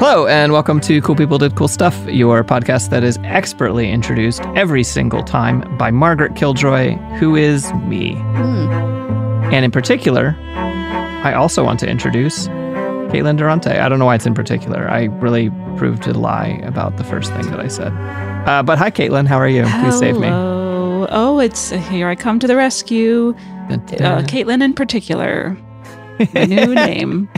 Hello, and welcome to Cool People Did Cool Stuff, your podcast that is expertly introduced every single time by Margaret Killjoy, who is me. And in particular, I also want to introduce Caitlin Durante. I don't know why it's in particular. I really proved to lie about the first thing that I said. Uh, but hi, Caitlin. How are you? Please save me. Oh, it's here I come to the rescue. Uh, Caitlin in particular. My new name.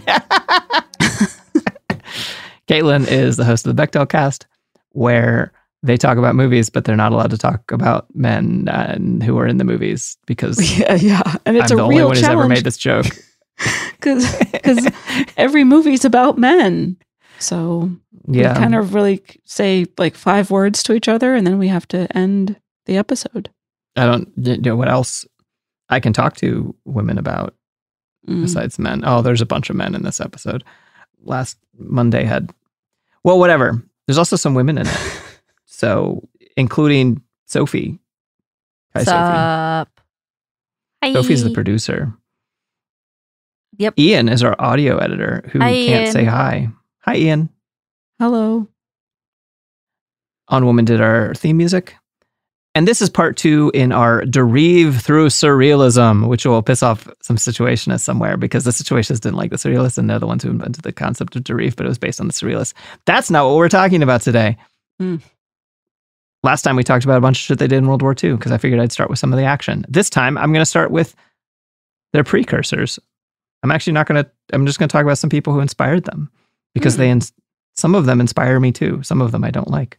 Caitlin is the host of the Bechdel cast, where they talk about movies, but they're not allowed to talk about men uh, who are in the movies because Yeah, yeah. And it's I'm a the only real one who's ever made this joke. because every movie's about men. So Yeah. we kind of really say like five words to each other and then we have to end the episode. I don't you know what else I can talk to women about Mm. besides men. Oh, there's a bunch of men in this episode. Last Monday had well, whatever. There's also some women in it. so including Sophie. Hi, Sophie. Sup? Hi. Sophie's the producer. Yep. Ian is our audio editor who Hi, can't Ian. say hi. Hi, Ian. Hello. Unwoman did our theme music. And this is part two in our derive through surrealism, which will piss off some situationists somewhere because the situationists didn't like the surrealists and they're the ones who invented the concept of derive, but it was based on the surrealists. That's not what we're talking about today. Hmm. Last time we talked about a bunch of shit they did in World War II because I figured I'd start with some of the action. This time I'm going to start with their precursors. I'm actually not going to, I'm just going to talk about some people who inspired them because they, ins- some of them inspire me too. Some of them I don't like.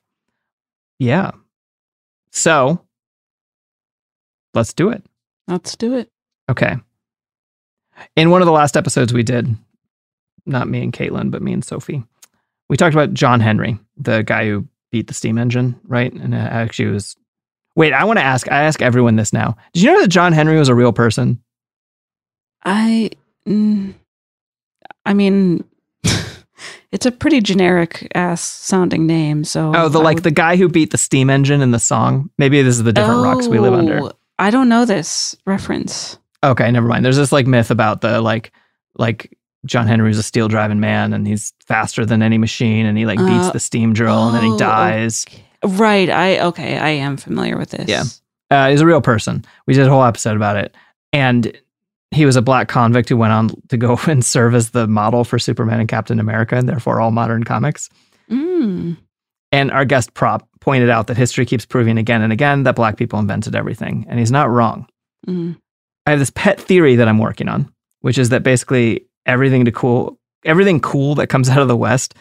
Yeah. So let's do it. Let's do it. Okay. In one of the last episodes we did, not me and Caitlin, but me and Sophie, we talked about John Henry, the guy who beat the steam engine, right? And actually was. Wait, I want to ask. I ask everyone this now. Did you know that John Henry was a real person? I mm, I mean it's a pretty generic ass sounding name, so Oh, the I like would- the guy who beat the steam engine in the song. Maybe this is the different rocks we live under. Oh, I don't know this reference. Okay, never mind. There's this like myth about the like like John Henry's a steel driving man and he's faster than any machine and he like beats Uh, the steam drill and then he oh, dies. Right. I okay, I am familiar with this. Yeah. Uh, he's a real person. We did a whole episode about it. And he was a black convict who went on to go and serve as the model for Superman and Captain America and therefore all modern comics. Mm. And our guest prop pointed out that history keeps proving again and again that black people invented everything. And he's not wrong. Mm. I have this pet theory that I'm working on, which is that basically everything to cool everything cool that comes out of the West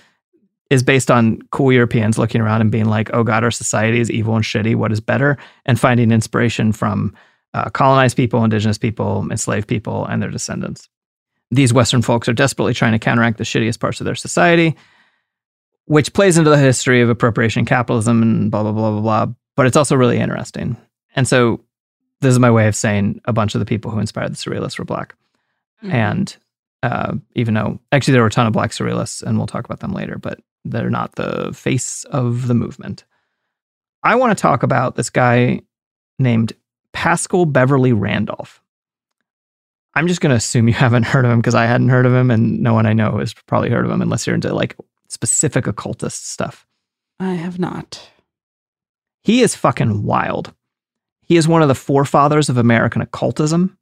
is based on cool Europeans looking around and being like, "Oh God, our society is evil and shitty. What is better?" and finding inspiration from uh, colonized people, indigenous people, enslaved people, and their descendants. These Western folks are desperately trying to counteract the shittiest parts of their society, which plays into the history of appropriation capitalism and blah blah blah blah blah. But it's also really interesting, and so this is my way of saying a bunch of the people who inspired the surrealists were black. Mhm. And uh, even though actually there were a ton of black surrealists, and we'll talk about them later, but They're not the face of the movement. I want to talk about this guy named Paschal Beverly Randolph. I'm just going to assume you haven't heard of him because I hadn't heard of him, and no one I know has probably heard of him unless you're into like specific occultist stuff. I have not. He is fucking wild. He is one of the forefathers of American occultism.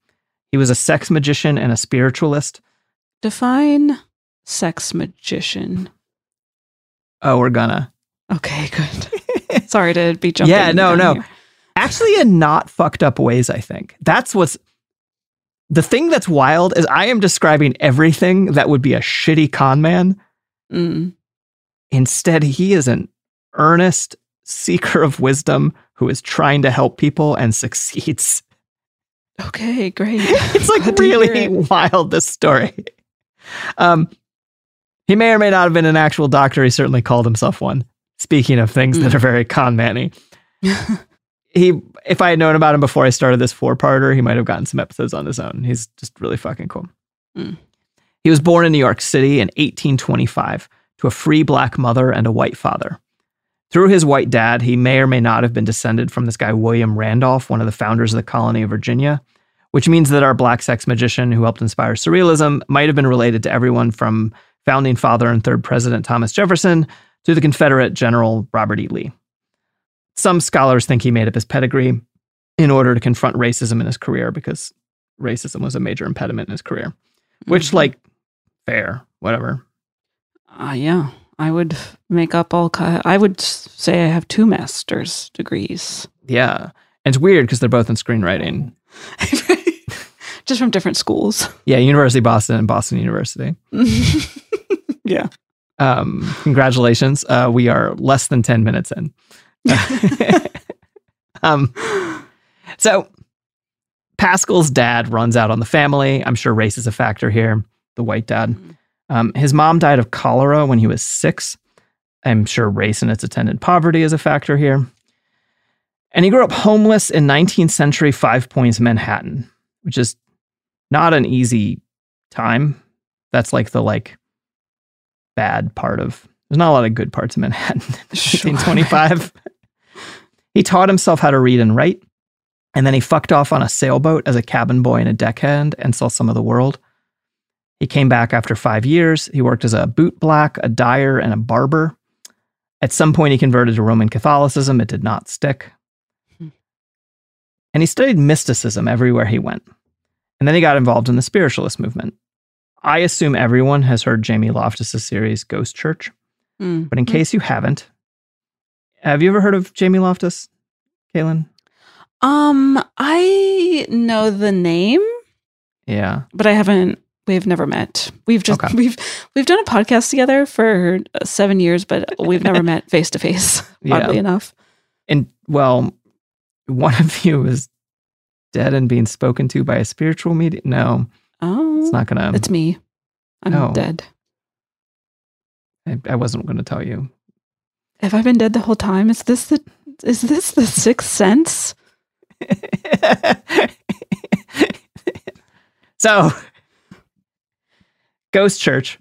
He was a sex magician and a spiritualist. Define sex magician. Oh, we're gonna. Okay, good. Sorry to be jumping. Yeah, no, no. here. Actually, in not fucked up ways, I think. That's what's the thing that's wild is I am describing everything that would be a shitty con man. Mm. Instead, he is an earnest seeker of wisdom who is trying to help people and succeeds. Okay, great. It's like Glad really it. wild, this story. Um, he may or may not have been an actual doctor. He certainly called himself one. Speaking of things that Mm. are very con manny. he if I had known about him before I started this four parter, he might have gotten some episodes on his own. He's just really fucking cool. Mm. He was born in New York City in 1825 to a free black mother and a white father. Through his white dad, he may or may not have been descended from this guy, William Randolph, one of the founders of the colony of Virginia, which means that our black sex magician who helped inspire surrealism might have been related to everyone from founding father and third president Thomas Jefferson to the Confederate General Robert E. Lee. Some scholars think he made up his pedigree in order to confront racism in his career because racism was a major impediment in his career, which, Mhm. like, fair, whatever. Uh, yeah, I would make up all. ki- I would say I have two master's degrees, Yeah. And it's weird because they're both in screenwriting. just from different schools. Yeah, University of Boston and Boston University. yeah. Um, congratulations. Uh, we are less than 10 minutes in. um, so Paschal's dad runs out on the family. I'm sure race is a factor here, the white dad. Um, his mom died of cholera when he was six. I'm sure race and its attendant poverty is a factor here. And he grew up homeless in 19th century Five Points, Manhattan, which is not an easy time. That's like the like bad part of. There's not a lot of good parts of Manhattan. in Sure. 1825. he taught himself how to read and write, and then he fucked off on a sailboat as a cabin boy and a deckhand and saw some of the world. He came back after five years. He worked as a boot black, a dyer, and a barber. At some point, he converted to Roman Catholicism. It did not stick. Hmm. And he studied mysticism everywhere he went. And then he got involved in the spiritualist movement. I assume everyone has heard Jamie Loftus' series Ghost Church. Mm. But in case you haven't, have you ever heard of Jamie Loftus, Caitlin? Um, I know the name, Yeah. but I haven't. We've never met. We've just Okay. we've we've done a podcast together for uh, seven years, but we've never met face to face. Yeah. Oddly enough. And well, one of you is dead and being spoken to by a spiritual medium. No, Oh, it's not gonna. It's me. I'm Oh. dead. I, I wasn't gonna tell you. Have I been dead the whole time? Is this the is this the sixth sense? so, Ghost Church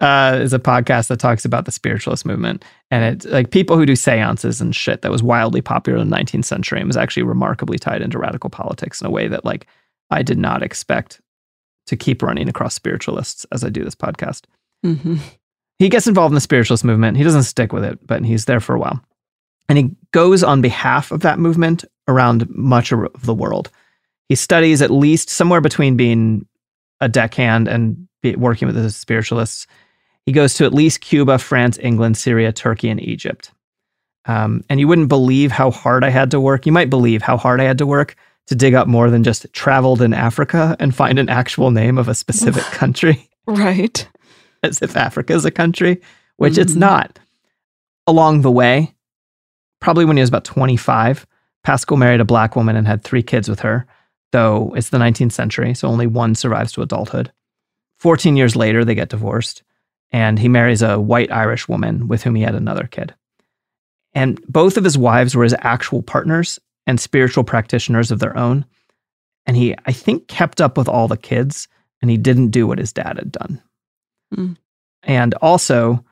uh, is a podcast that talks about the spiritualist movement, and it's like people who do seances and shit that was wildly popular in the 19th century and was actually remarkably tied into radical politics in a way that like I did not expect to keep running across spiritualists as I do this podcast. Mm-hmm. He gets involved in the spiritualist movement. He doesn't stick with it, but he's there for a while. And he goes on behalf of that movement around much of the world. He studies at least somewhere between being a deckhand and be, working with the spiritualists. He goes to at least Cuba, France, England, Syria, Turkey, and Egypt. Um, and you wouldn't believe how hard I had to work. You might believe how hard I had to work to dig up more than just traveled in Africa and find an actual name of a specific country Right. As if Africa is a country, which it's Mhm. not. Along the way, probably when he was about 25, Paschal married a black woman and had three kids with her, though it's the 19th century, so only one survives to adulthood. 14 years later, they get divorced, and he marries a white Irish woman with whom he had another kid. And both of his wives were his actual partners and spiritual practitioners of their own. And he, I think, kept up with all the kids, and he didn't do what his dad had done. Hmm. And also,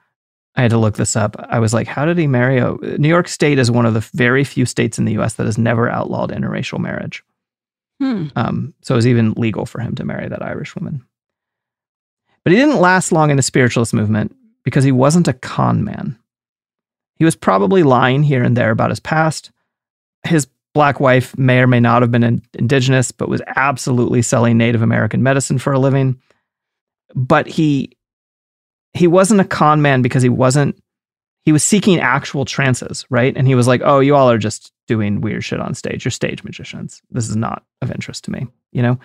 I had to look this up. I was like, how did he marry a New York State is one of the very few states in the US that has never outlawed interracial marriage. Hmm. Um, so it was even legal for him to marry that Irish woman. But he didn't last long in the spiritualist movement because he wasn't a con man. He was probably lying here and there about his past. His black wife may or may not have been in- indigenous, but was absolutely selling Native American medicine for a living. But he he wasn't a con man because he wasn't he was seeking actual trances, right? And he was like, "Oh, you all are just doing weird shit on stage. You're stage magicians. This is not of interest to me." You know?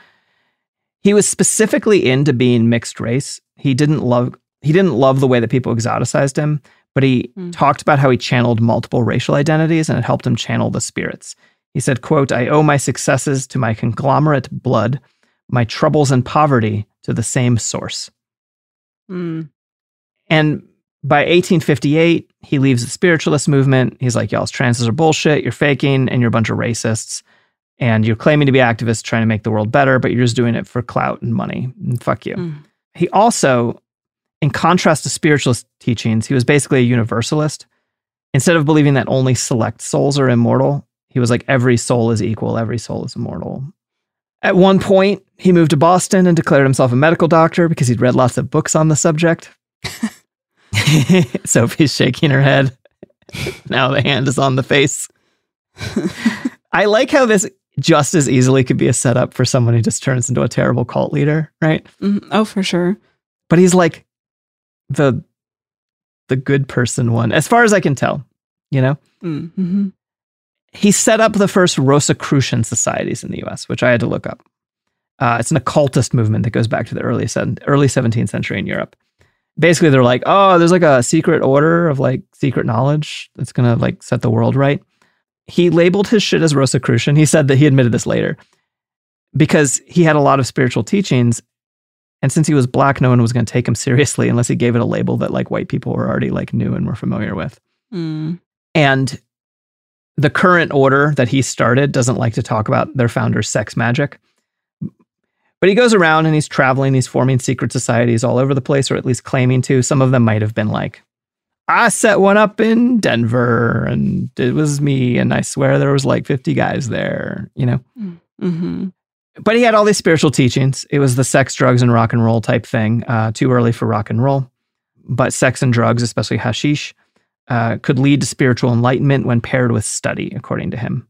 He was specifically into being mixed race. He didn't love he didn't love the way that people exoticized him, but he Mm. talked about how he channeled multiple racial identities and it helped him channel the spirits. He said, quote, I owe my successes to my conglomerate blood, my troubles and poverty to the same source. Hmm. And by 1858, he leaves the spiritualist movement. He's like, y'all's trances are bullshit. You're faking and you're a bunch of racists. And you're claiming to be activists trying to make the world better, but you're just doing it for clout and money. And fuck you. Mm. He also, in contrast to spiritualist teachings, he was basically a universalist. Instead of believing that only select souls are immortal, he was like, every soul is equal, every soul is immortal. At one point, he moved to Boston and declared himself a medical doctor because he'd read lots of books on the subject. Sophie's shaking her head. now the hand is on the face. I like how this just as easily could be a setup for someone who just turns into a terrible cult leader, right? Mhm. Oh, for sure. But he's like the the good person one, as far as I can tell. You know, Mm-hmm. he set up the first Rosicrucian societies in the U.S., which I had to look up. Uh, it's an occultist movement that goes back to the early early 17th century in Europe. Basically, they're like, oh, there's like a secret order of like secret knowledge that's gonna like set the world right. He labeled his shit as Rosicrucian. He said that he admitted this later because he had a lot of spiritual teachings, and since he was black, no one was going to take him seriously unless he gave it a label that like white people were already like knew and were familiar with. Mm. And the current order that he started doesn't like to talk about their founder's sex magic. But he goes around and he's traveling, he's forming secret societies all over the place, or at least claiming to. Some of them might have been like, I set one up in Denver and it was me, and I swear there was like 50 guys there, you know? Mm-hmm. But he had all these spiritual teachings. It was the sex, drugs, and rock and roll type thing. Uh, too early for rock and roll. But sex and drugs, especially hashish, uh, could lead to spiritual enlightenment when paired with study, according to him.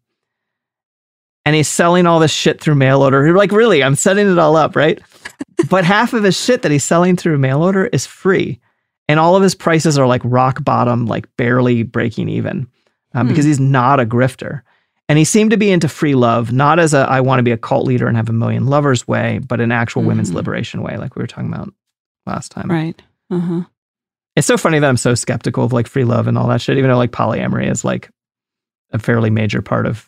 And he's selling all this shit through mail order. You're like, really? I'm setting it all up, right? but half of his shit that he's selling through mail order is free. And all of his prices are like rock bottom, like barely breaking even um, Hmm. because he's not a grifter. And he seemed to be into free love, not as a I want to be a cult leader and have a million lovers way, but an actual women's Mhm. liberation way, like we were talking about last time. Right. Uh-huh. It's so funny that I'm so skeptical of like free love and all that shit, even though like polyamory is like a fairly major part of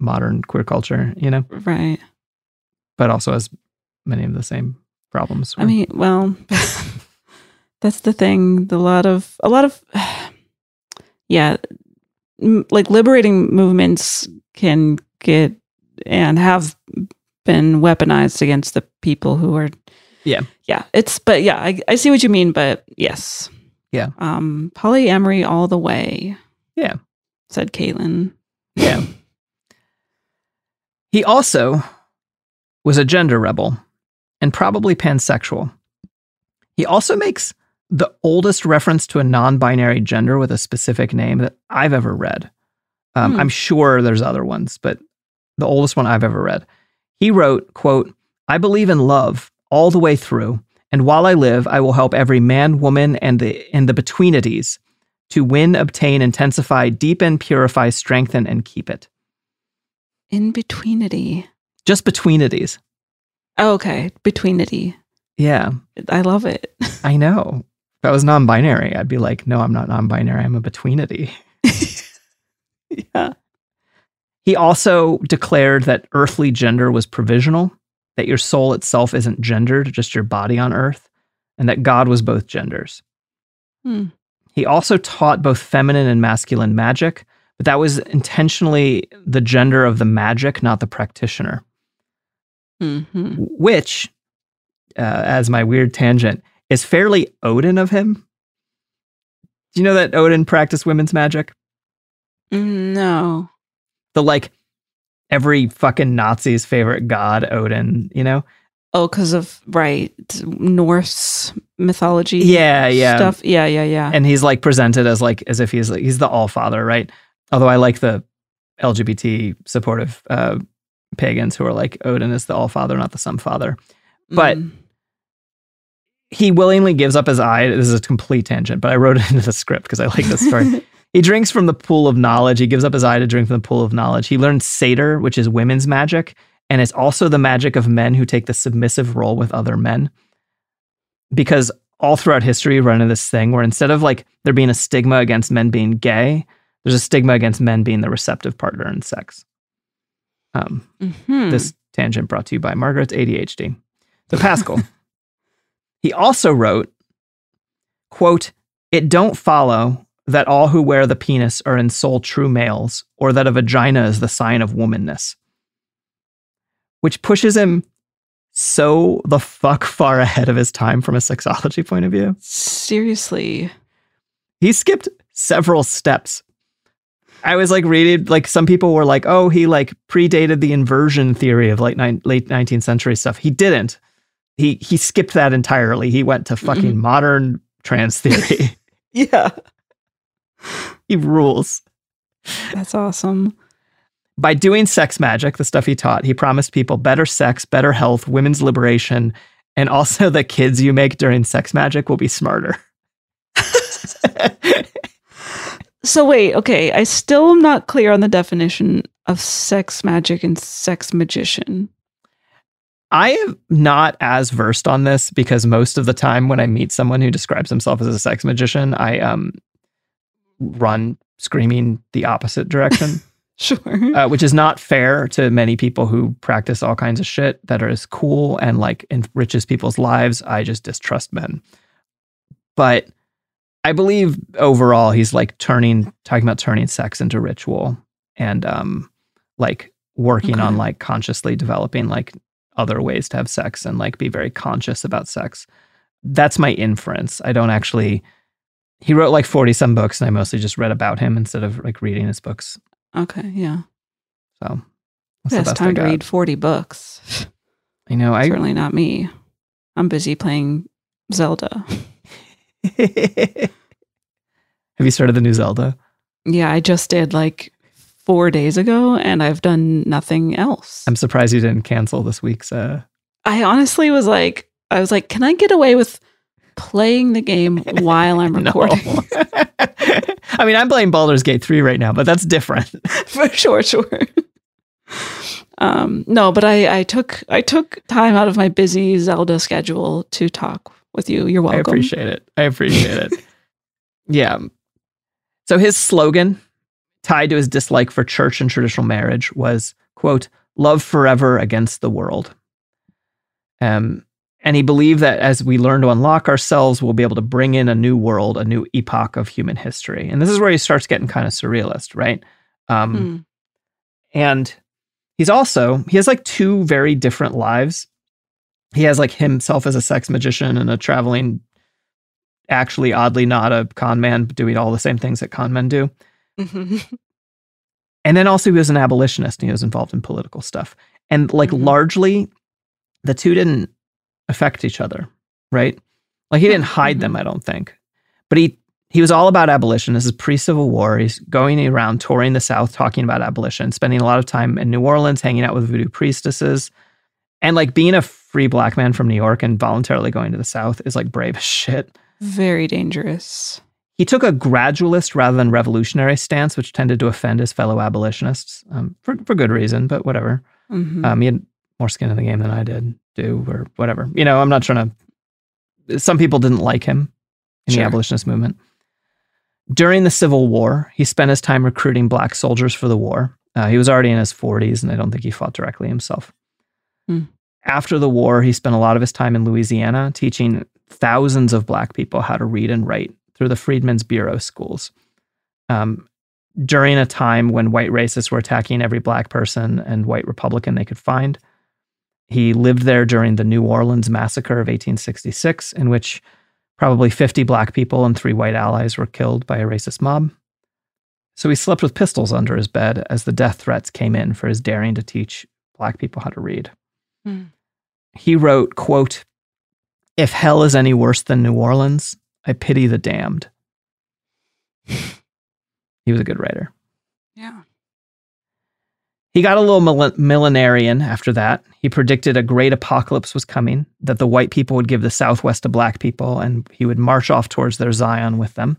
modern queer culture, you know, Right. but also has many of the same problems. I mean, well, that's the thing. The lot of a lot of yeah, m- like liberating movements can get and have been weaponized against the people who are Yeah. yeah it's but yeah i, I see what you mean but yes Yeah. um polyamory all the way Yeah. said caitlin Yeah. He also was a gender rebel and probably pansexual. He also makes the oldest reference to a non binary gender with a specific name that I've ever read. Um, Hmm. I'm sure there's other ones, but the oldest one I've ever read. He wrote, quote, I believe in love all the way through, and while I live, I will help every man, woman, and the and the betweenities to win, obtain, intensify, deepen, purify, strengthen, and keep it. In betweenity Just betweenities. oh, okay betweenity Yeah, i love it I know. If I was non binary, I'd be like, no, I'm not non binary. I'm a betweenity. yeah He also declared that earthly gender was provisional, that your soul itself isn't gendered, just your body on earth, and that God was both genders. Hmm. He also taught both feminine and masculine magic, but that was intentionally the gender of the magic, not the practitioner. hmm which, uh, as my weird tangent, is fairly Odin of him. Do you know that Odin practiced women's magic? No. The like every fucking Nazi's favorite god, Odin, you know? Oh, because of right Norse mythology. Yeah, yeah. Stuff. Yeah, yeah, yeah. And he's like presented as like as if he's like he's the all father, right? Although I like the LGBT supportive uh pagans who are like Odin is the all father, not the some father. But Mm. he willingly gives up his eye. This is a complete tangent, but I wrote it into the script because I like this story. he drinks from the pool of knowledge. He gives up his eye to drink from the pool of knowledge. He learns seidr, which is women's magic, and it's also the magic of men who take the submissive role with other men. Because all throughout history, we run into this thing where instead of like there being a stigma against men being gay, there's a stigma against men being the receptive partner in sex. Um, Mhm. this tangent brought to you by Margaret's ADHD. So Paschal. he also wrote, quote, it don't follow that all who wear the penis are in soul true males, or that a vagina is the sign of womanness. Which pushes him so the fuck far ahead of his time from a sexology point of view. Seriously. He skipped several steps. I was like reading, like some people were like, oh, he like predated the inversion theory of late nine, late 19th century stuff. He didn't. He he skipped that entirely. He went to fucking mm-hmm. modern trans theory. Yeah. he rules. That's awesome. By doing sex magic, the stuff he taught, he promised people better sex, better health, women's liberation, and also the kids you make during sex magic will be smarter. So wait, okay. I still am not clear on the definition of sex magic and sex magician. I am not as versed on this because most of the time when I meet someone who describes himself as a sex magician, I um run screaming the opposite direction, Sure. uh, which is not fair to many people who practice all kinds of shit that are as cool and like enriches people's lives. I just distrust men. But I believe overall he's like turning talking about turning sex into ritual and um like working Okay. on like consciously developing like other ways to have sex and like be very conscious about sex. That's my inference. I don't actually he wrote like 40 some books and I mostly just read about him instead of like reading his books. okay, yeah. So that's the Yes, best I time to read 40 books. I know I Certainly not me. I'm busy playing Zelda. Have you started the new Zelda? Yeah, I just did like four days ago and I've done nothing else. I'm surprised you didn't cancel this week's uh I honestly was like, I was like, can I get away with playing the game while I'm recording? I mean, I'm playing Baldur's Gate 3 right now, but that's different. For sure, sure. Um, no, but I, I took I took time out of my busy Zelda schedule to talk with you. You're welcome. I appreciate it. I appreciate it. Yeah. So his slogan, tied to his dislike for church and traditional marriage, was quote, love forever against the world. Um, and he believed that as we learn to unlock ourselves, we'll be able to bring in a new world, a new epoch of human history. And this is where he starts getting kind of surrealist, right? Um, Hmm. and he's also he has like two very different lives he has like himself as a sex magician and a traveling actually oddly not a con man but doing all the same things that con men do. Mhm. and then also he was an abolitionist and he was involved in political stuff. And like Mhm. largely the two didn't affect each other right? Like he didn't hide Mhm. them i don't think. But he he was all about abolition. This is pre-civil war. He's going around touring the south talking about abolition spending a lot of time in new orleans hanging out with voodoo priestesses. And like being a free black man from new york and voluntarily going to the south is like brave as shit Very dangerous. he took a gradualist rather than revolutionary stance, which tended to offend his fellow abolitionists um, for, for good reason, but whatever. Mhm. Um, he had more skin in the game than I did, do, or whatever. You know, I'm not trying to. Some people didn't like him in Sure. the abolitionist movement. During the Civil War, he spent his time recruiting black soldiers for the war. Uh, he was already in his 40s, and I don't think he fought directly himself. Hmm. After the war, he spent a lot of his time in Louisiana teaching thousands of black people how to read and write through the Freedmen's Bureau schools. Um, during a time when white racists were attacking every black person and white Republican they could find. He lived there during the New Orleans massacre of 1866, in which Probably 50 black people and three white allies were killed by a racist mob. So he slept with pistols under his bed as the death threats came in for his daring to teach black people how to read. Hmm. He wrote, quote, If hell is any worse than New Orleans, I pity the damned. he was a good writer. Yeah. He got a little mil- millenarian after that. He predicted a great apocalypse was coming, that the white people would give the Southwest to black people, and he would march off towards their Zion with them.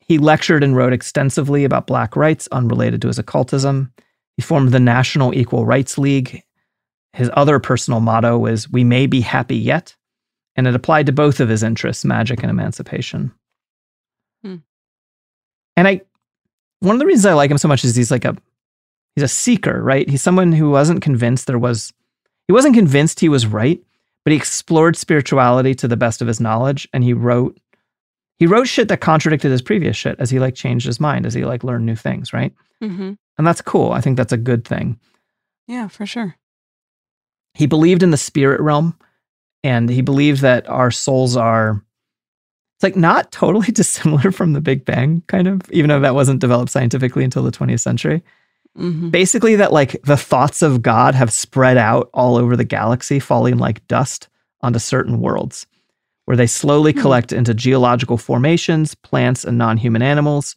He lectured and wrote extensively about black rights unrelated to his occultism. He formed the National Equal Rights League. His other personal motto was, We may be happy yet. And it applied to both of his interests, magic and emancipation. Hmm. And I, one of the reasons I like him so much is he's like a, he's a seeker, right? He's someone who wasn't convinced there was, he wasn't convinced he was right, but he explored spirituality to the best of his knowledge. And he wrote, he wrote shit that contradicted his previous shit as he like changed his mind, as he like learned new things, right? Mm-hmm. And that's cool. I think that's a good thing. Yeah, for sure. He believed in the spirit realm and he believed that our souls are it's like not totally dissimilar from the Big Bang, kind of, even though that wasn't developed scientifically until the 20th century. Mm-hmm. Basically, that like the thoughts of God have spread out all over the galaxy, falling like dust onto certain worlds, where they slowly Hmm. collect into geological formations, plants, and non human animals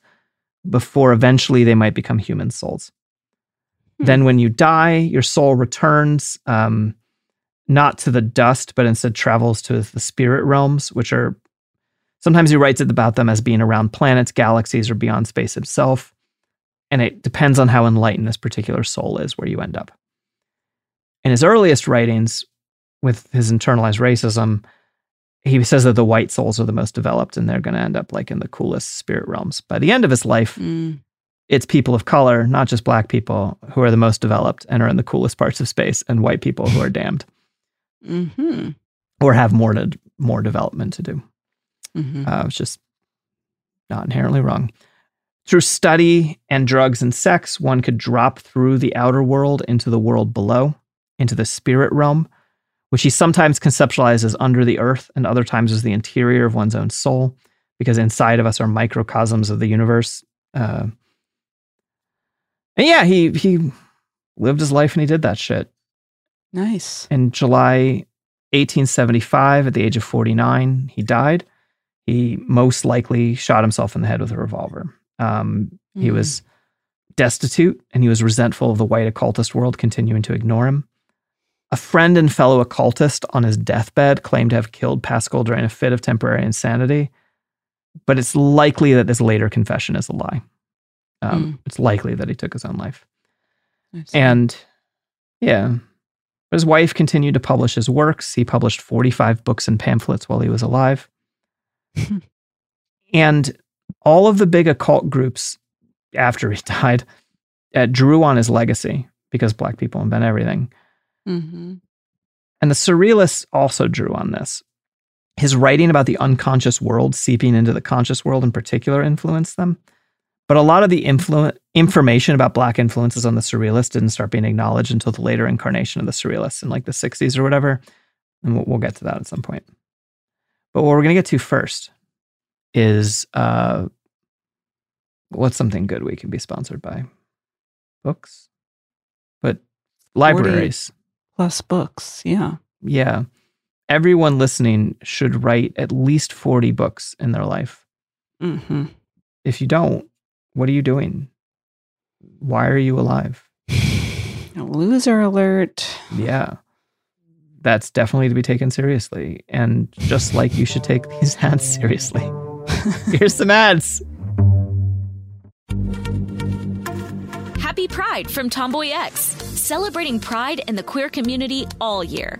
before eventually they might become human souls. Hmm. Then, when you die, your soul returns um, not to the dust, but instead travels to the spirit realms, which are sometimes he writes about them as being around planets, galaxies, or beyond space itself. And it depends on how enlightened this particular soul is where you end up. In his earliest writings, with his internalized racism, he says that the white souls are the most developed and they're going to end up like in the coolest spirit realms. By the end of his life, Mm. it's people of color, not just black people, who are the most developed and are in the coolest parts of space, and white people who are damned Mm-hmm. or have more to more development to do. Mm-hmm. Uh, it's just not inherently wrong. Through study and drugs and sex, one could drop through the outer world into the world below, into the spirit realm, which he sometimes conceptualizes under the earth and other times as the interior of one's own soul, because inside of us are microcosms of the universe. Uh, and yeah, he he lived his life and he did that shit. Nice. In July 1875, at the age of 49, he died. He most likely shot himself in the head with a revolver. Um, He Mm. was destitute and he was resentful of the white occultist world continuing to ignore him. A friend and fellow occultist on his deathbed claimed to have killed Paschal during a fit of temporary insanity, but it's likely that this later confession is a lie. Um, Mm. It's likely that he took his own life. And yeah, his wife continued to publish his works. He published 45 books and pamphlets while he was alive. and all of the big occult groups after he died uh, drew on his legacy because black people invent everything. Mhm. And the surrealists also drew on this. His writing about the unconscious world seeping into the conscious world in particular influenced them. But a lot of the influ- information about black influences on the surrealists didn't start being acknowledged until the later incarnation of the surrealists in like the 60s or whatever. And we'll, we'll get to that at some point. But what we're going to get to first is uh, what's something good we can be sponsored by? Books? But libraries. Plus books. Yeah. Yeah. Everyone listening should write at least 40 books in their life. Mm-hmm. If you don't, what are you doing? Why are you alive? Loser alert. Yeah. That's definitely to be taken seriously. And just like you should take these ads seriously. Here's some ads. Happy Pride from Tomboy X, celebrating pride and the queer community all year.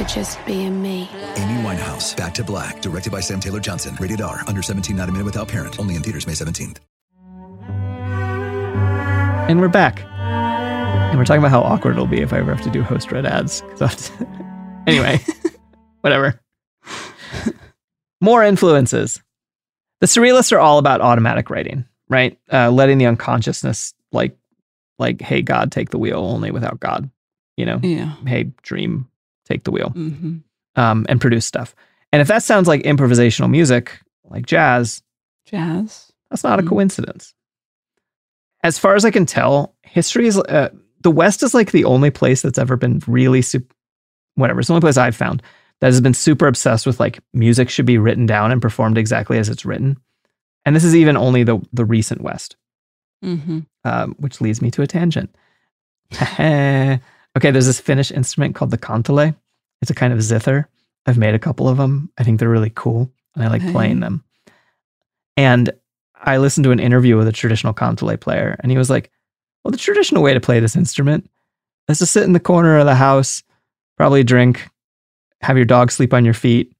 for just being me. Amy Winehouse, Back to Black, directed by Sam Taylor Johnson. Rated R, under 17, not a minute without parent. Only in theaters May 17th. And we're back. And we're talking about how awkward it'll be if I ever have to do host read ads. To- anyway, whatever. More influences. The Surrealists are all about automatic writing, right? Uh, letting the unconsciousness, like, like, hey God, take the wheel, only without God. You know, Yeah. hey dream, take the wheel, hmm um, and produce stuff. And if that sounds like improvisational music, like jazz, Jazz. that's not a Mhm. coincidence. As far as I can tell, history is uh, the West is like the only place that's ever been really super, whatever. It's the only place I've found that has been super obsessed with like music should be written down and performed exactly as it's written. And this is even only the the recent West, hmm um, which leads me to a tangent. okay, there's this Finnish instrument called the kantele. It's a kind of zither. I've made a couple of them. I think they're really cool, and I like Okay. playing them. And I listened to an interview with a traditional kantele player, and he was like, "Well, the traditional way to play this instrument is to sit in the corner of the house, probably drink, have your dog sleep on your feet,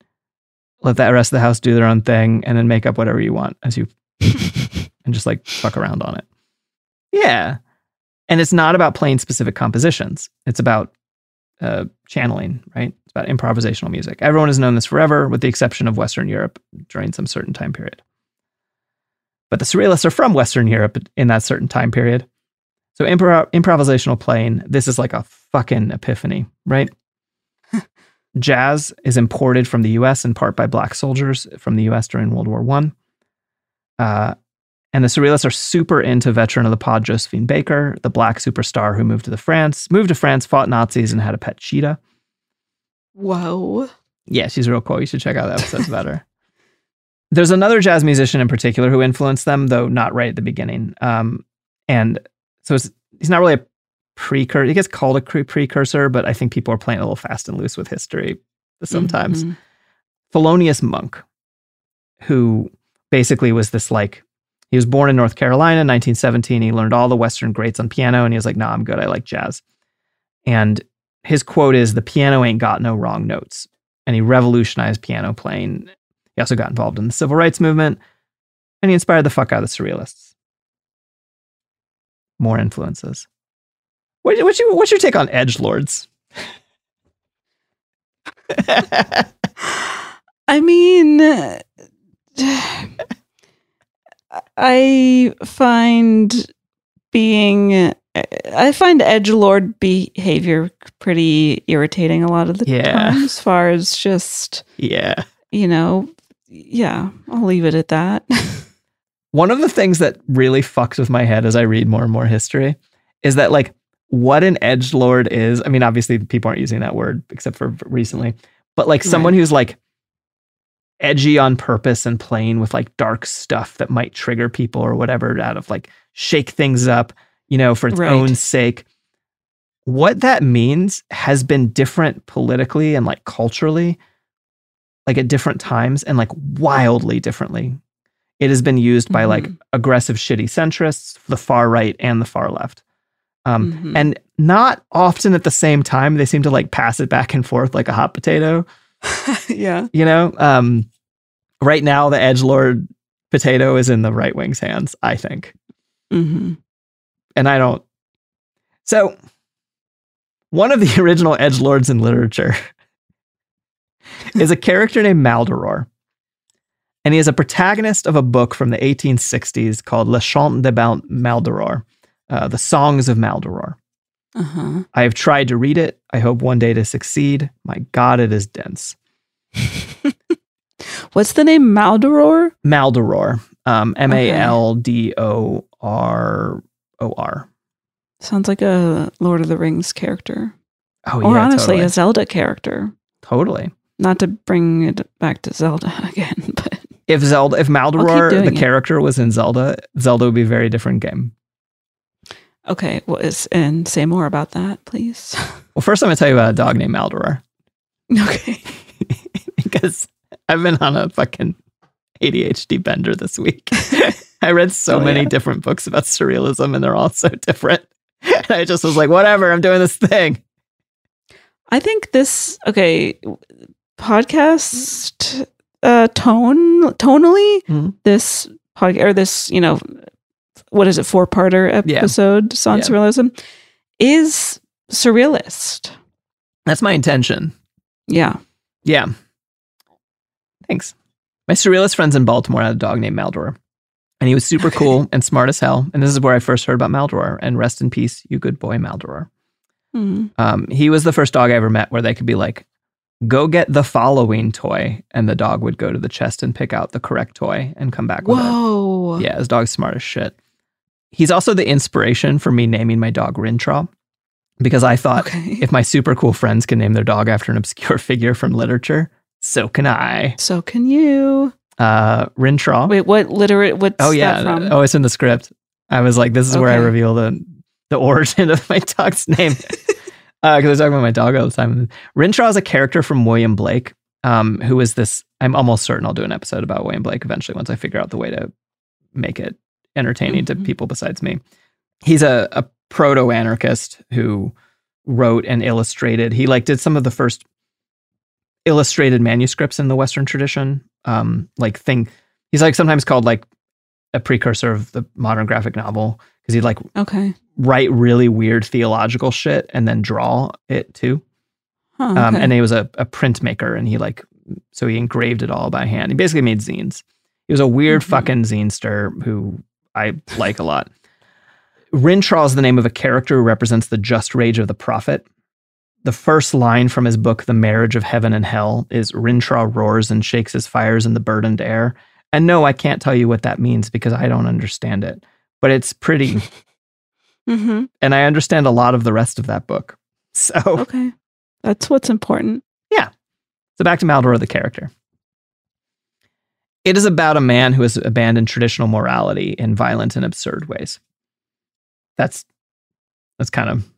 let the rest of the house do their own thing, and then make up whatever you want as you and just like fuck around on it." Yeah, and it's not about playing specific compositions. It's about uh, channeling, right? It's about improvisational music. Everyone has known this forever, with the exception of Western Europe during some certain time period. But the Surrealists are from Western Europe in that certain time period. So impro- improvisational playing, this is like a fucking epiphany, right? Jazz is imported from the U.S. in part by black soldiers from the U.S. during World War One. Uh, and the Surrealists are super into veteran of the pod Josephine Baker, the black superstar who moved to the France, moved to France, fought Nazis, and had a pet cheetah. Whoa. Yeah, she's real cool. You should check out the episodes about her. There's another jazz musician in particular who influenced them, though not right at the beginning. Um, and so it's, he's not really a precursor. He gets called a pre- precursor, but I think people are playing a little fast and loose with history sometimes. Mhm. Thelonious Monk, who basically was this like, he was born in North Carolina in 1917. He learned all the Western greats on piano, and he was like, nah, I'm good. I like jazz. And his quote is, the piano ain't got no wrong notes. And he revolutionized piano playing. He also got involved in the civil rights movement, and he inspired the fuck out of the surrealists. More influences. What, what's, your, what's your take on edge lords? I mean, I find being, I find edge lord behavior pretty irritating a lot of the Yeah. time, as far as just yeah. you know, yeah. I'll leave it at that. One of the things that really fucks with my head as I read more and more history is that like what an edge lord is. I mean, obviously people aren't using that word except for recently, but like someone who's like edgy on purpose and playing with like dark stuff that might trigger people or whatever out of like shake things up, you know, for its Right. own sake. What that means has been different politically and like culturally, like at different times and like wildly differently. It has been used by like Mhm. aggressive, shitty centrists, the far right and the far left. Um, Mhm. And not often at the same time. They seem to like pass it back and forth like a hot potato. yeah. You know, um, right now the edge lord potato is in the right wing's hands. I think, hmm and I don't. So, one of the original edge lords in literature is a character named Maldoror. And he is a protagonist of a book from the 1860s called Le Chant de Maldoror, uh, The Songs of Maldoror. Uh-huh. I have tried to read it. I hope one day to succeed. My God, it is dense. What's the name? Maldoror? Maldoror, um, M A L D O R O R. Sounds like a Lord of the Rings character. Oh, or yeah, honestly, totally. a Zelda character. Totally. Not to bring it back to Zelda again, but If Zelda, if Maldoror, the it. character, was in Zelda, Zelda would be a very different game. Okay. What is and say more about that, please? Well, first I'm going to tell you about a dog named Maldoror okay. because I've been on a fucking ADHD bender this week. I read so Oh, many yeah. different books about surrealism and they're all so different. And I just was like, whatever, I'm doing this thing. I think this okay podcast uh tone tonally Mhm. this podcast or this you know what is it four parter Yeah. episode on Yeah. surrealism is surrealist. That's my intention. Yeah. Yeah. Thanks. My surrealist friends in Baltimore had a dog named Maldoror. And he was super cool and smart as hell. And this is where I first heard about Maldoror. And rest in peace, you good boy, Maldoror. Hmm. Um, he was the first dog I ever met where they could be like, go get the following toy. And the dog would go to the chest and pick out the correct toy and come back with it. Whoa. Yeah, his dog's smart as shit. He's also the inspiration for me naming my dog Rintrah because I thought Okay. if my super cool friends can name their dog after an obscure figure from literature, so can I. so can you? Uh, Rintrah. Wait, what literate what's oh yeah. Oh, it's in the script. I was like, this is where I reveal the the origin of my dog's name. Because I was talking about my dog all the time. Rintrah is a character from William Blake, um, who is this. I'm almost certain I'll do an episode about William Blake eventually once I figure out the way to make it entertaining to Mhm. people besides me. He's a, a proto anarchist who wrote and illustrated. He like did some of the first illustrated manuscripts in the Western tradition. Um, like thing, he's like sometimes called like a precursor of the modern graphic novel because he'd like Okay. write really weird theological shit and then draw it too. Huh, Um, and he was a, a printmaker and he like, so he engraved it all by hand. He basically made zines. He was a weird Mhm. fucking zinester who I like a lot. Rintrah is the name of a character who represents the just rage of the prophet. The first line from his book, The Marriage of Heaven and Hell, is Rintrah roars and shakes his fires in the burdened air. And no, I can't tell you what that means because I don't understand it, but it's pretty. mm-hmm. and I understand a lot of the rest of that book. So, Okay. That's what's important. Yeah. So back to Maldoror, the character. It is about a man who has abandoned traditional morality in violent and absurd ways. That's that's kind of,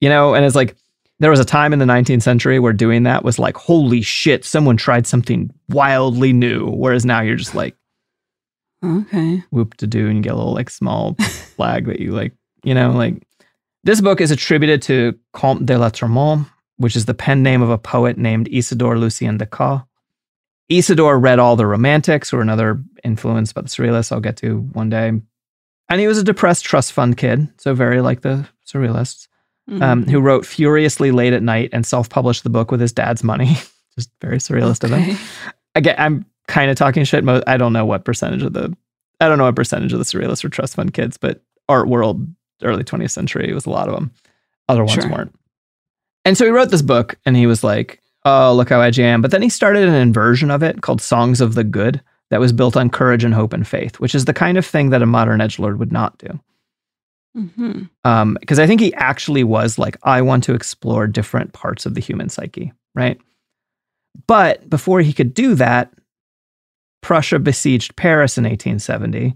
you know, and it's like there was a time in the 19th century where doing that was like, holy shit, someone tried something wildly new. Whereas now you're just like, Okay. whoop to do and you get a little like small flag that you like, you know, like this book is attributed to Comte de Lautréamont, which is the pen name of a poet named Isidore Lucien Ducasse. Isidore read all the Romantics, or another influence by the Surrealists I'll get to one day. And he was a depressed trust fund kid, so very like the Surrealists, um, Mhm. who wrote furiously late at night and self published the book with his dad's money. Just very surrealist of him again, I'm kind of talking shit. Mo- I don't know what percentage of the, I don't know what percentage of the surrealists were trust fund kids, but art world, early 20th century, was a lot of them. Other ones Sure. weren't. And so he wrote this book and he was like, oh, look how edgy I am. But then he started an inversion of it called Songs of the Good that was built on courage and hope and faith, which is the kind of thing that a modern edgelord would not do. Mhm. Um, because I think he actually was like, I want to explore different parts of the human psyche, right? But before he could do that, Prussia besieged Paris in 1870,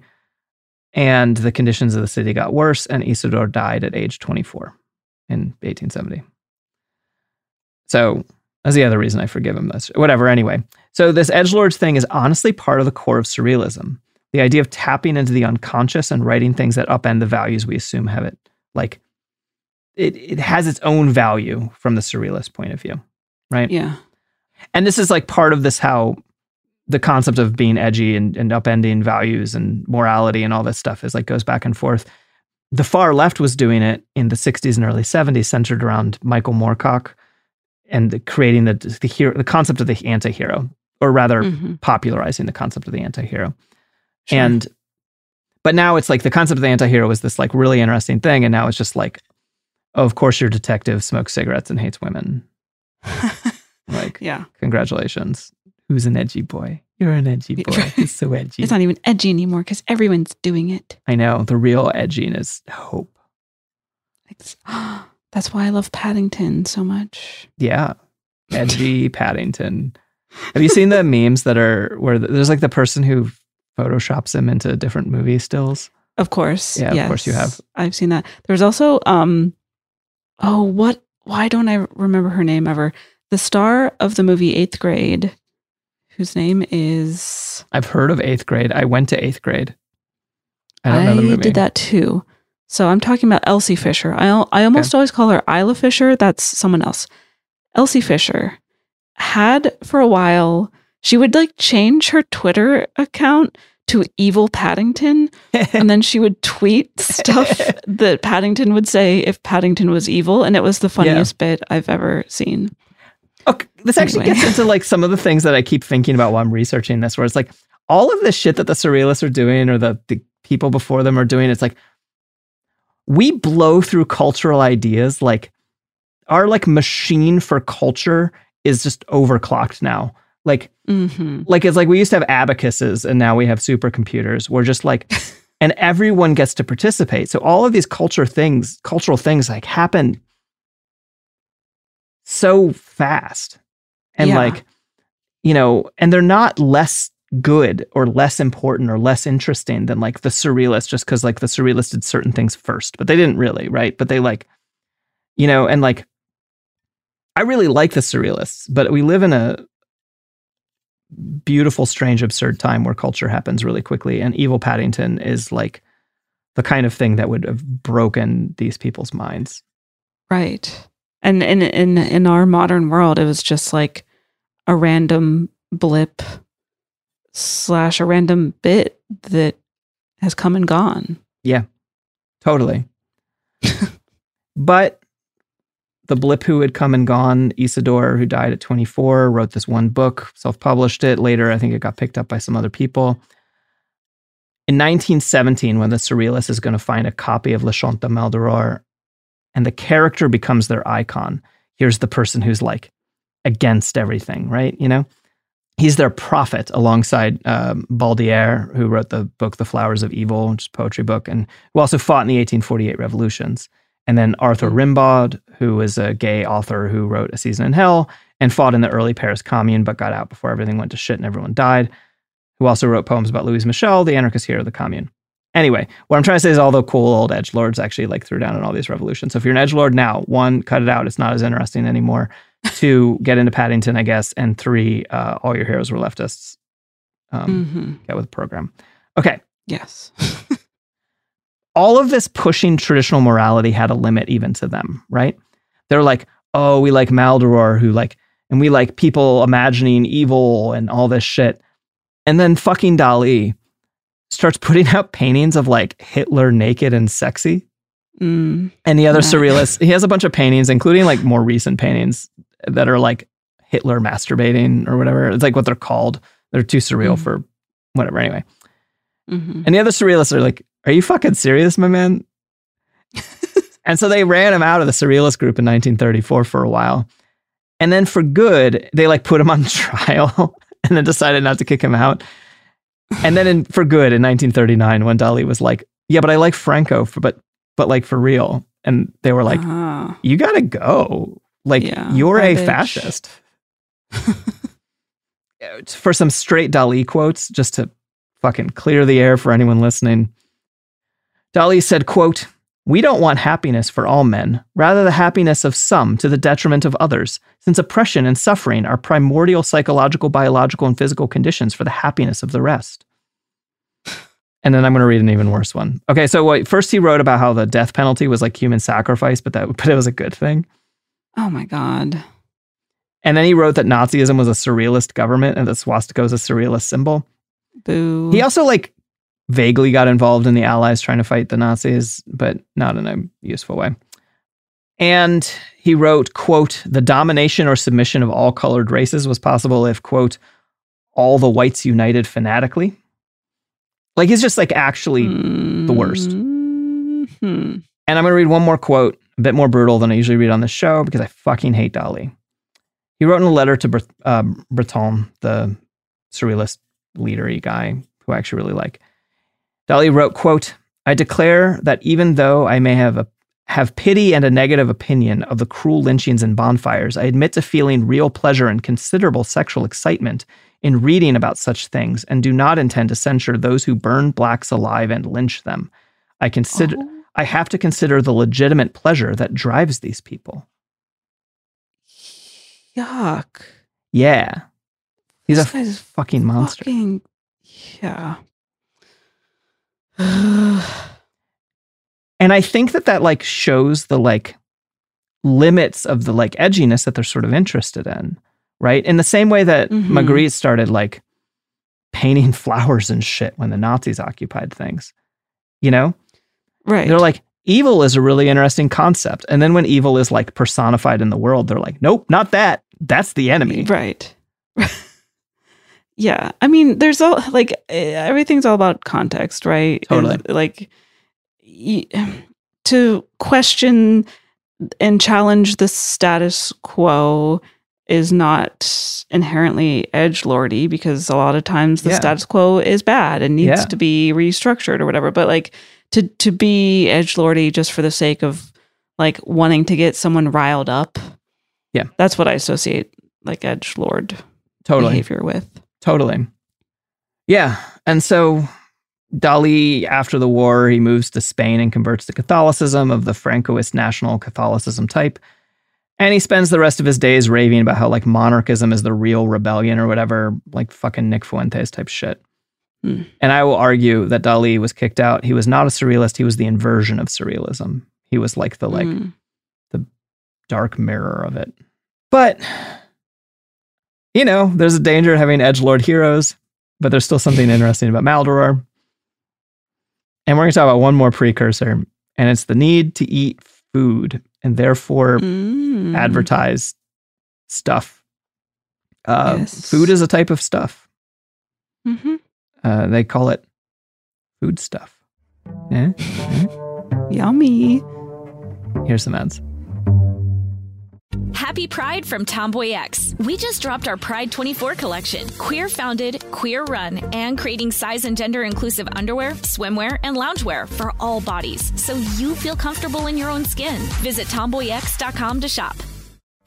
and the conditions of the city got worse, and Isidore died at age 24 in 1870. So that's the other reason I forgive him this. Whatever, anyway. So this edge lords thing is honestly part of the core of surrealism. The idea of tapping into the unconscious and writing things that upend the values we assume have it. Like it, it has its own value from the surrealist point of view, right? Yeah. And this is like part of this how the concept of being edgy and, and upending values and morality and all this stuff is like goes back and forth. The far left was doing it in the 60s and early 70s, centered around Michael Moorcock and the, creating the the hero, the concept of the anti-hero. or rather Mhm. popularizing the concept of the anti-hero. Sure. And but now it's like the concept of the anti-hero was this like really interesting thing and now it's just like oh, of course your detective smokes cigarettes and hates women. Like yeah. congratulations. Who's an edgy boy? You're an edgy boy. He's so edgy. It's not even edgy anymore because everyone's doing it. I know. The real edginess hope. It's, that's why I love Paddington so much. Yeah. Edgy Paddington. Have you seen the memes that are where there's like the person who photoshops him into different movie stills? Of course. Yeah, of course you have. I've seen that. There's also um oh what why don't I remember her name ever? The star of the movie Eighth Grade, whose name is I've heard of eighth grade. I went to eighth grade. I don't know the movie. did that too. So I'm talking about Elsie Fisher. I I almost always call her Isla Fisher. That's someone else. Elsie Fisher had for a while. She would like change her Twitter account to Evil Paddington, and then she would tweet stuff that Paddington would say if Paddington was evil, and it was the funniest bit I've ever seen. Okay, this actually Anyway. gets into like some of the things that I keep thinking about while I'm researching this, where it's like all of this shit that the surrealists are doing or the, the people before them are doing, it's like we blow through cultural ideas. Like our like machine for culture is just overclocked now. Like hmm like it's like we used to have abacuses and now we have supercomputers. We're just like and everyone gets to participate. So all of these culture things, cultural things like happen so fast. And Yeah. like, you know, and they're not less good or less important or less interesting than like the surrealists just because like the surrealists did certain things first, but they didn't really, right? But they like, you know, and like I really like the surrealists, but we live in a beautiful, strange, absurd time where culture happens really quickly. And Evil Paddington is like the kind of thing that would have broken these people's minds. Right. And in in in our modern world, it was just like a random blip slash a random bit that has come and gone. Yeah, totally. but the blip who had come and gone, Isidore, who died at 24, wrote this one book, self published it. Later, I think it got picked up by some other people. In 1917, when the Surrealist is going to find a copy of Le Chant de Maldoror, and the character becomes their icon, here's the person who's like against everything, right? You know? He's their prophet alongside um, who wrote the book The Flowers of Evil, which is a poetry book, and who also fought in the 1848 revolutions. And then Arthur Rimbaud, who was a gay author who wrote A Season in Hell and fought in the early Paris Commune, but got out before everything went to shit and everyone died, who also wrote poems about Louise Michel, the anarchist hero of the Commune. Anyway, what I'm trying to say is all the cool old edge lords actually like threw down in all these revolutions. So if you're an edge lord now, one, cut it out. It's not as interesting anymore. Two, get into Paddington, I guess. And three, uh, all your heroes were leftists. Um, hmm Get with the program. Okay. Yes. all of this pushing traditional morality had a limit even to them, right? They're like, oh, we like Maldoror, who like, and we like people imagining evil and all this shit. And then fucking Dali starts putting out paintings of like Hitler naked and sexy. Mm. And the other Yeah. surrealists, he has a bunch of paintings, including like more recent paintings that are like Hitler masturbating or whatever. It's like what they're called. They're too surreal Mhm. for whatever. Anyway. hmm And the other surrealists are like, Are you fucking serious, my man? and so they ran him out of the surrealist group in 1934 for a while. And then for good, they like put him on trial and then decided not to kick him out. And then in, for good in 1939, when Dali was like, Yeah, but I like Franco, for, but but like for real. And they were like, Ah. You gotta go. Like Yeah, you're a bitch. fascist. for some straight Dali quotes, just to fucking clear the air for anyone listening. Dali said, quote, we don't want happiness for all men, rather the happiness of some to the detriment of others, since oppression and suffering are primordial psychological, biological, and physical conditions for the happiness of the rest. And then I'm going to read an even worse one. Okay, so what, first he wrote about how the death penalty was like human sacrifice, but that but it was a good thing. Oh my God. And then he wrote that Nazism was a surrealist government and that swastika was a surrealist symbol. Boo. He also like vaguely got involved in the Allies trying to fight the Nazis, but not in a useful way. And he wrote, quote, the domination or submission of all colored races was possible if, quote, all the whites united fanatically. Like he's just like actually the worst. Mhm. And I'm going to read one more quote, a bit more brutal than I usually read on the show because I fucking hate Dali. He wrote in a letter to uh, Breton, the surrealist leadery guy who I actually really like. Dali wrote, quote, I declare that even though I may have a have pity and a negative opinion of the cruel lynchings and bonfires, I admit to feeling real pleasure and considerable sexual excitement in reading about such things and do not intend to censure those who burn blacks alive and lynch them. I consider Oh. I have to consider the legitimate pleasure that drives these people. Yuck. Yeah. He's This a fucking monster. Fucking, yeah. And I think that that like shows the like limits of the like edginess that they're sort of interested in, right? In the same way that Mhm. Magritte started like painting flowers and shit when the Nazis occupied things. You know? Right. They're like evil is a really interesting concept. And then when evil is like personified in the world, they're like, nope, not that. That's the enemy. Right. yeah. I mean, there's all like eh, everything's all about context, right? Totally. And, like to question and challenge the status quo is not inherently edge lordy because a lot of times the Yeah. status quo is bad and needs Yeah. to be restructured or whatever. But like to to be edge lordy just for the sake of like wanting to get someone riled up. Yeah. That's what I associate like edge lord Totally. behavior with. Totally. Yeah. And so Dali, after the war, he moves to Spain and converts to Catholicism of the Francoist national Catholicism type. And he spends the rest of his days raving about how like monarchism is the real rebellion or whatever, like fucking Nick Fuentes type shit. Hmm. And I will argue that Dali was kicked out. He was not a surrealist. He was the inversion of surrealism. He was like the like Mm. dark mirror of it. But you know, there's a danger of having edge lord heroes, but there's still something interesting about Maldoror. And we're going to talk about one more precursor, and it's the need to eat food and therefore Mm. advertise stuff. Uh, Yes. Food is a type of stuff. Mhm. Uh, they call it food stuff. Eh? Yummy. Here's some ads. Happy Pride from Tomboy X. We just dropped our Pride 24 collection. Queer founded, queer run, and creating size and gender inclusive underwear, swimwear, and loungewear for all bodies so you feel comfortable in your own skin. Visit tomboyx.com to shop.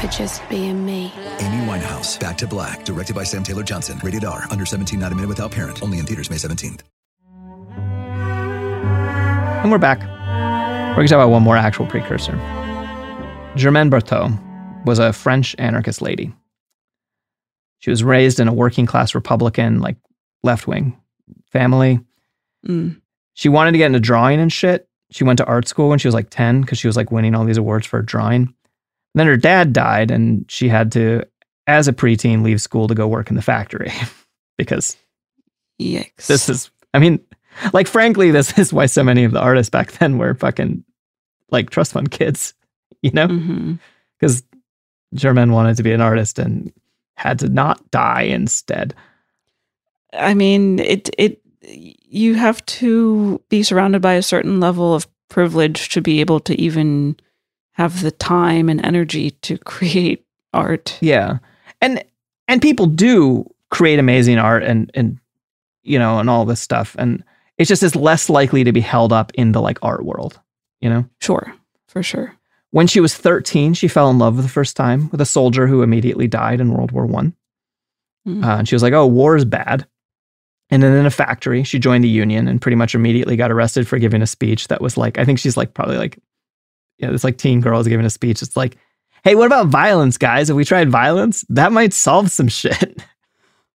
for just being me. Amy Winehouse, Back to Black, directed by Sam Taylor Johnson. Rated R, under 17, not a minute without parent. Only in theaters May 17th. And we're back. We're going to talk about one more actual precursor. Germaine Berton was a French anarchist lady. She was raised in a working class Republican, like left wing family. Mm. She wanted to get into drawing and shit. She went to art school when she was like 10 because she was like winning all these awards for drawing. Then her dad died, and she had to, as a preteen, leave school to go work in the factory because Yikes. this is i mean like frankly this is why so many of the artists back then were fucking like trust fund kids you know? Mm-hmm. Because Germaine wanted to be an artist and had to not die instead. I mean, it it you have to be surrounded by a certain level of privilege to be able to even have the time and energy to create art. yeah and and people do create amazing art and and you know and all this stuff and it's just is less likely to be held up in the like art world you know? Sure, for sure. When she was 13, she fell in love for the first time with a soldier who immediately died in World War One. Mm. Uh, and she was like, oh, war is bad. And then in a factory, she joined the union and pretty much immediately got arrested for giving a speech that was like, I think she's like probably like, yeah, it's like teen girls giving a speech. It's like, hey, what about violence, guys? If we tried violence, that might solve some shit.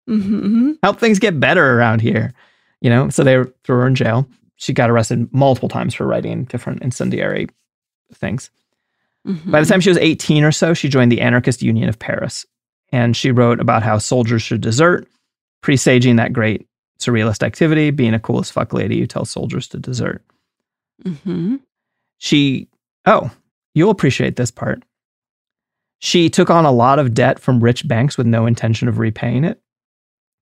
Mm-hmm. Help things get better around here. You know, so they threw her in jail. She got arrested multiple times for writing different incendiary things. Mm-hmm. By the time she was 18 or so, she joined the Anarchist Union of Paris. And she wrote about how soldiers should desert, presaging that great surrealist activity, being a cool as fuck lady who tells soldiers to desert. Mm-hmm. She, oh, you'll appreciate this part. She took on a lot of debt from rich banks with no intention of repaying it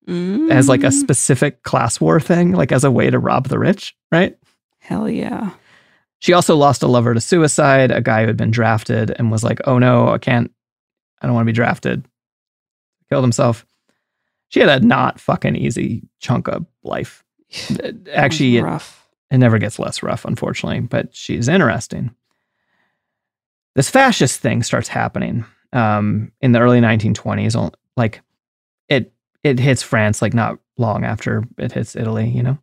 as like a Mm. specific class war thing, like as a way to rob the rich, right? Hell yeah. She also lost a lover to suicide, a guy who had been drafted and was like, oh no, I can't, I don't want to be drafted. Killed himself. She had a not fucking easy chunk of life. Actually, it, rough. it never gets less rough, unfortunately, but she's interesting. This fascist thing starts happening um, in the early 1920s. Like it, it hits France like not long after it hits Italy. You know,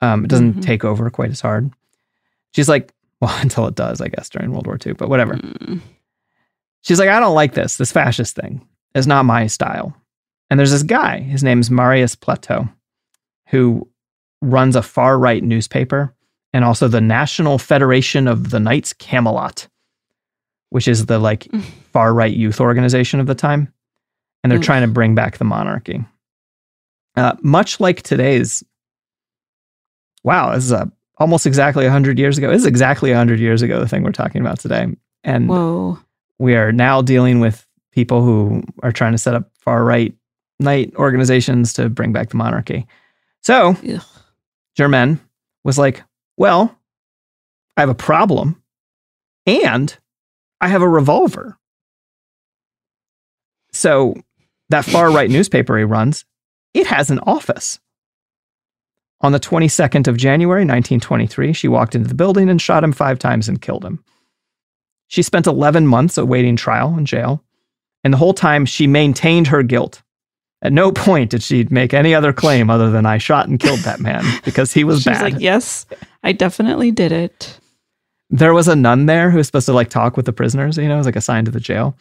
um, it doesn't Mhm. take over quite as hard. She's like, well, until it does, I guess, during World War II. But whatever. Mm. She's like, I don't like this. This fascist thing is not my style. And there's this guy, his name's Marius Plateau, who runs a far right newspaper and also the National Federation of the Knights Camelot, which is the like far right youth organization of the time. And they're Oof. trying to bring back the monarchy. Uh, much like today's, wow, this is a, almost exactly 100 years ago. This is exactly 100 years ago, the thing we're talking about today. And Whoa. we are now dealing with people who are trying to set up far right knight organizations to bring back the monarchy. So Ugh. Germaine was like, Well, I have a problem and I have a revolver. So that far right newspaper he runs, it has an office. On the 22nd of January, 1923, she walked into the building and shot him five times and killed him. She spent 11 months awaiting trial in jail, and the whole time she maintained her guilt. At no point did she make any other claim other than I shot and killed that man because he was She's bad. like, yes, I definitely did it. There was a nun there who was supposed to like talk with the prisoners, you know, it was like assigned to the jail.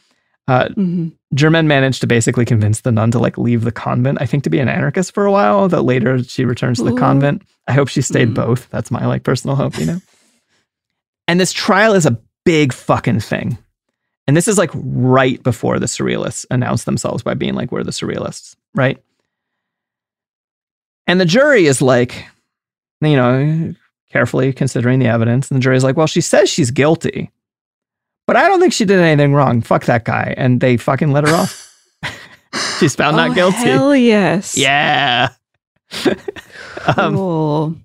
Uh, hmm Germaine managed to basically convince the nun to like leave the convent, I think to be an anarchist for a while, that later she returns to the Ooh. convent. I hope she stayed Mm. both. That's my like personal hope, you know. and this trial is a big fucking thing. And this is like right before the surrealists announced themselves by being like, we're the surrealists, right? And the jury is like, you know, carefully considering the evidence. And the jury's like, well, she says she's guilty, but I don't think she did anything wrong. Fuck that guy. And they fucking let her off. she's found oh, not guilty. Hell yes. Yeah. um, Cool.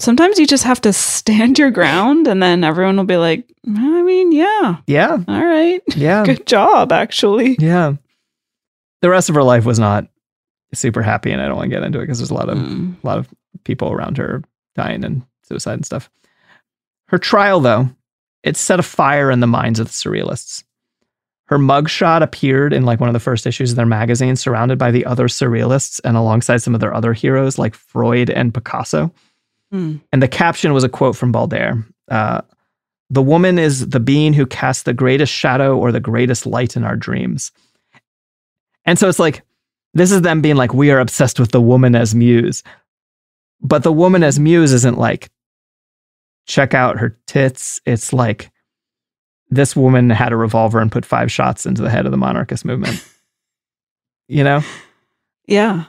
Sometimes you just have to stand your ground and then everyone will be like, I mean, yeah, yeah. all right. Yeah. Good job, actually. Yeah. The rest of her life was not super happy, and I don't want to get into it because there's a lot of Mm. a lot of people around her dying and suicide and stuff. Her trial, though, it set a fire in the minds of the surrealists. Her mugshot appeared in like one of the first issues of their magazine, surrounded by the other surrealists and alongside some of their other heroes like Freud and Picasso. Hmm. And the caption was a quote from Baudelaire. Uh, the woman is the being who casts the greatest shadow or the greatest light in our dreams. And so it's like, this is them being like, we are obsessed with the woman as muse. But the woman as muse isn't like, check out her tits. It's like, this woman had a revolver and put five shots into the head of the monarchist movement. you know? Yeah.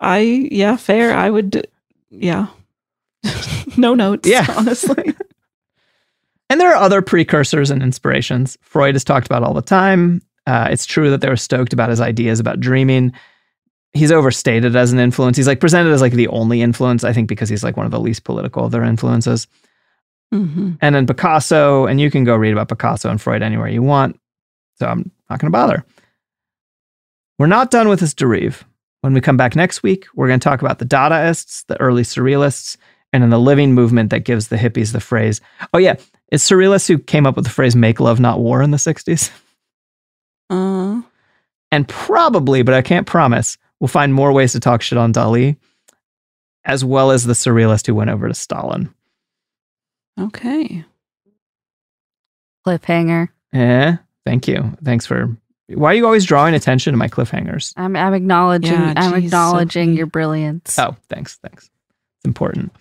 I, yeah, fair. I would, yeah. no notes, Yeah. honestly. And there are other precursors and inspirations. Freud is talked about all the time. Uh, it's true that they were stoked about his ideas about dreaming. He's overstated as an influence. He's like presented as like the only influence, I think, because he's like one of the least political of their influences. hmm And then Picasso, and you can go read about Picasso and Freud anywhere you want. So I'm not going to bother. We're not done with this derive. When we come back next week, we're going to talk about the Dadaists, the early Surrealists, and then the living movement that gives the hippies the phrase. Oh yeah, it's surrealists who came up with the phrase "make love, not war" in the '60s. Uh, and probably, but I can't promise, we'll find more ways to talk shit on Dali, as well as the surrealist who went over to Stalin. okay. Cliffhanger. Yeah. thank you. Thanks for. Why are you always drawing attention to my cliffhangers? I'm, I'm acknowledging. Yeah, I'm geez, acknowledging Sophie. your brilliance. Oh, thanks, thanks. It's important.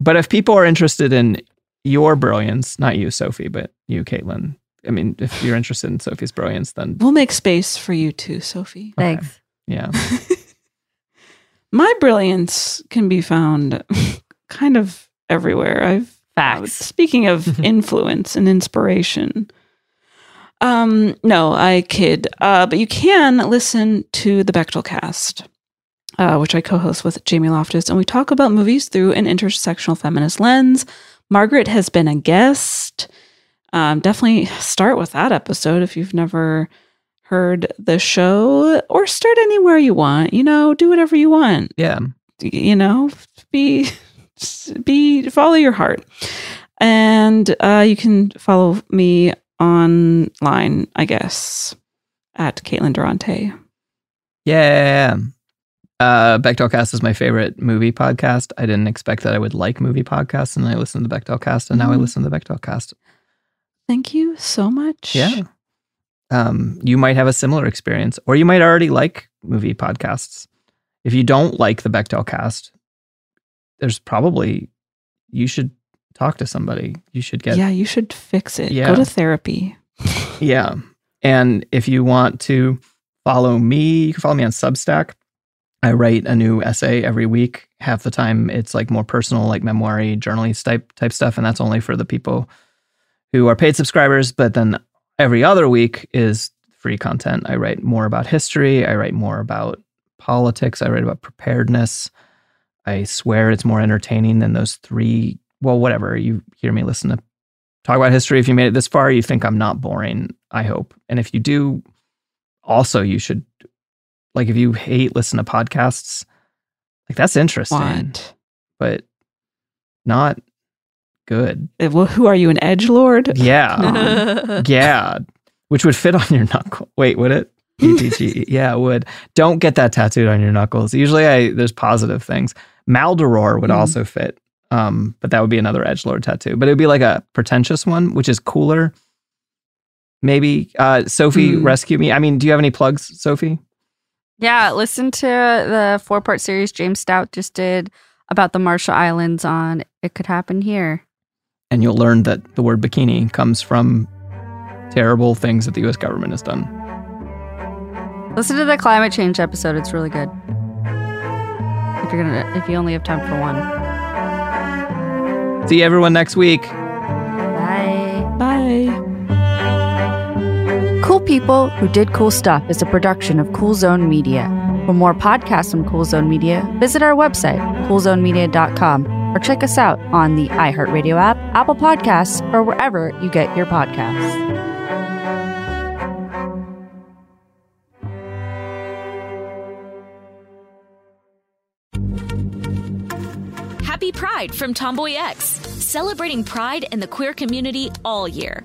But if people are interested in your brilliance, not you, Sophie, but you, Caitlin. I mean, if you're interested in Sophie's brilliance, then We'll make space for you too, Sophie. Thanks. Yeah. My brilliance can be found kind of everywhere. I've Facts. Speaking of influence and inspiration, um, no, I kid. Uh, but you can listen to the Bechdel Cast, uh, which I co-host with Jamie Loftus, and we talk about movies through an intersectional feminist lens. Margaret has been a guest. Um, definitely start with that episode if you've never heard the show, or start anywhere you want. You know, do whatever you want Yeah. you know be be follow your heart and uh you can follow me online i guess at caitlin durante Yeah. Uh, Bechdelcast is my favorite movie podcast. I didn't expect that I would like movie podcasts, and I listened to the Bechdelcast, and now I Mhm. listen to the Bechdelcast. thank you so much Yeah. Um, you might have a similar experience, or you might already like movie podcasts. If you don't like the Bechdel cast, there's probably you should talk to somebody. You should get yeah you should fix it Yeah. go to therapy Yeah. And if you want to follow me, you can follow me on Substack. I write a new essay every week. Half the time it's like more personal, like memoir journalist type type stuff. And that's only for the people who are paid subscribers. But then every other week is free content. I write more about history. I write more about politics. I write about preparedness. I swear it's more entertaining than those three. Well, whatever. You hear me listen to talk about history. If you made it this far, you think I'm not boring, I hope. And if you do, also, you should, like, if you hate listen to podcasts, like, that's interesting, what but not good. Well, who are you an edge lord Yeah. yeah. Which would fit on your knuckle. Wait, would it? ETG. yeah, it would. Don't get that tattooed on your knuckles. Usually I there's positive things. Maldoror would Mm. also fit. Um, but that would be another edge lord tattoo. But it would be like a pretentious one, which is cooler. Maybe. Uh Sophie, Mm. rescue me. I mean, do you have any plugs, Sophie? Yeah, listen to the four part series James Stout just did about the Marshall Islands on It Could Happen Here. And you'll learn that the word bikini comes from terrible things that the US government has done. Listen to the climate change episode. It's really good. If you're gonna if you only have time for one. See everyone next week. Bye. bye Cool People Who Did Cool Stuff is a production of Cool Zone Media. For more podcasts from Cool Zone Media, visit our website, coolzonemedia.com, or check us out on the iHeartRadio app, Apple Podcasts, or wherever you get your podcasts. Happy Pride from Tomboy X, celebrating pride and the queer community all year.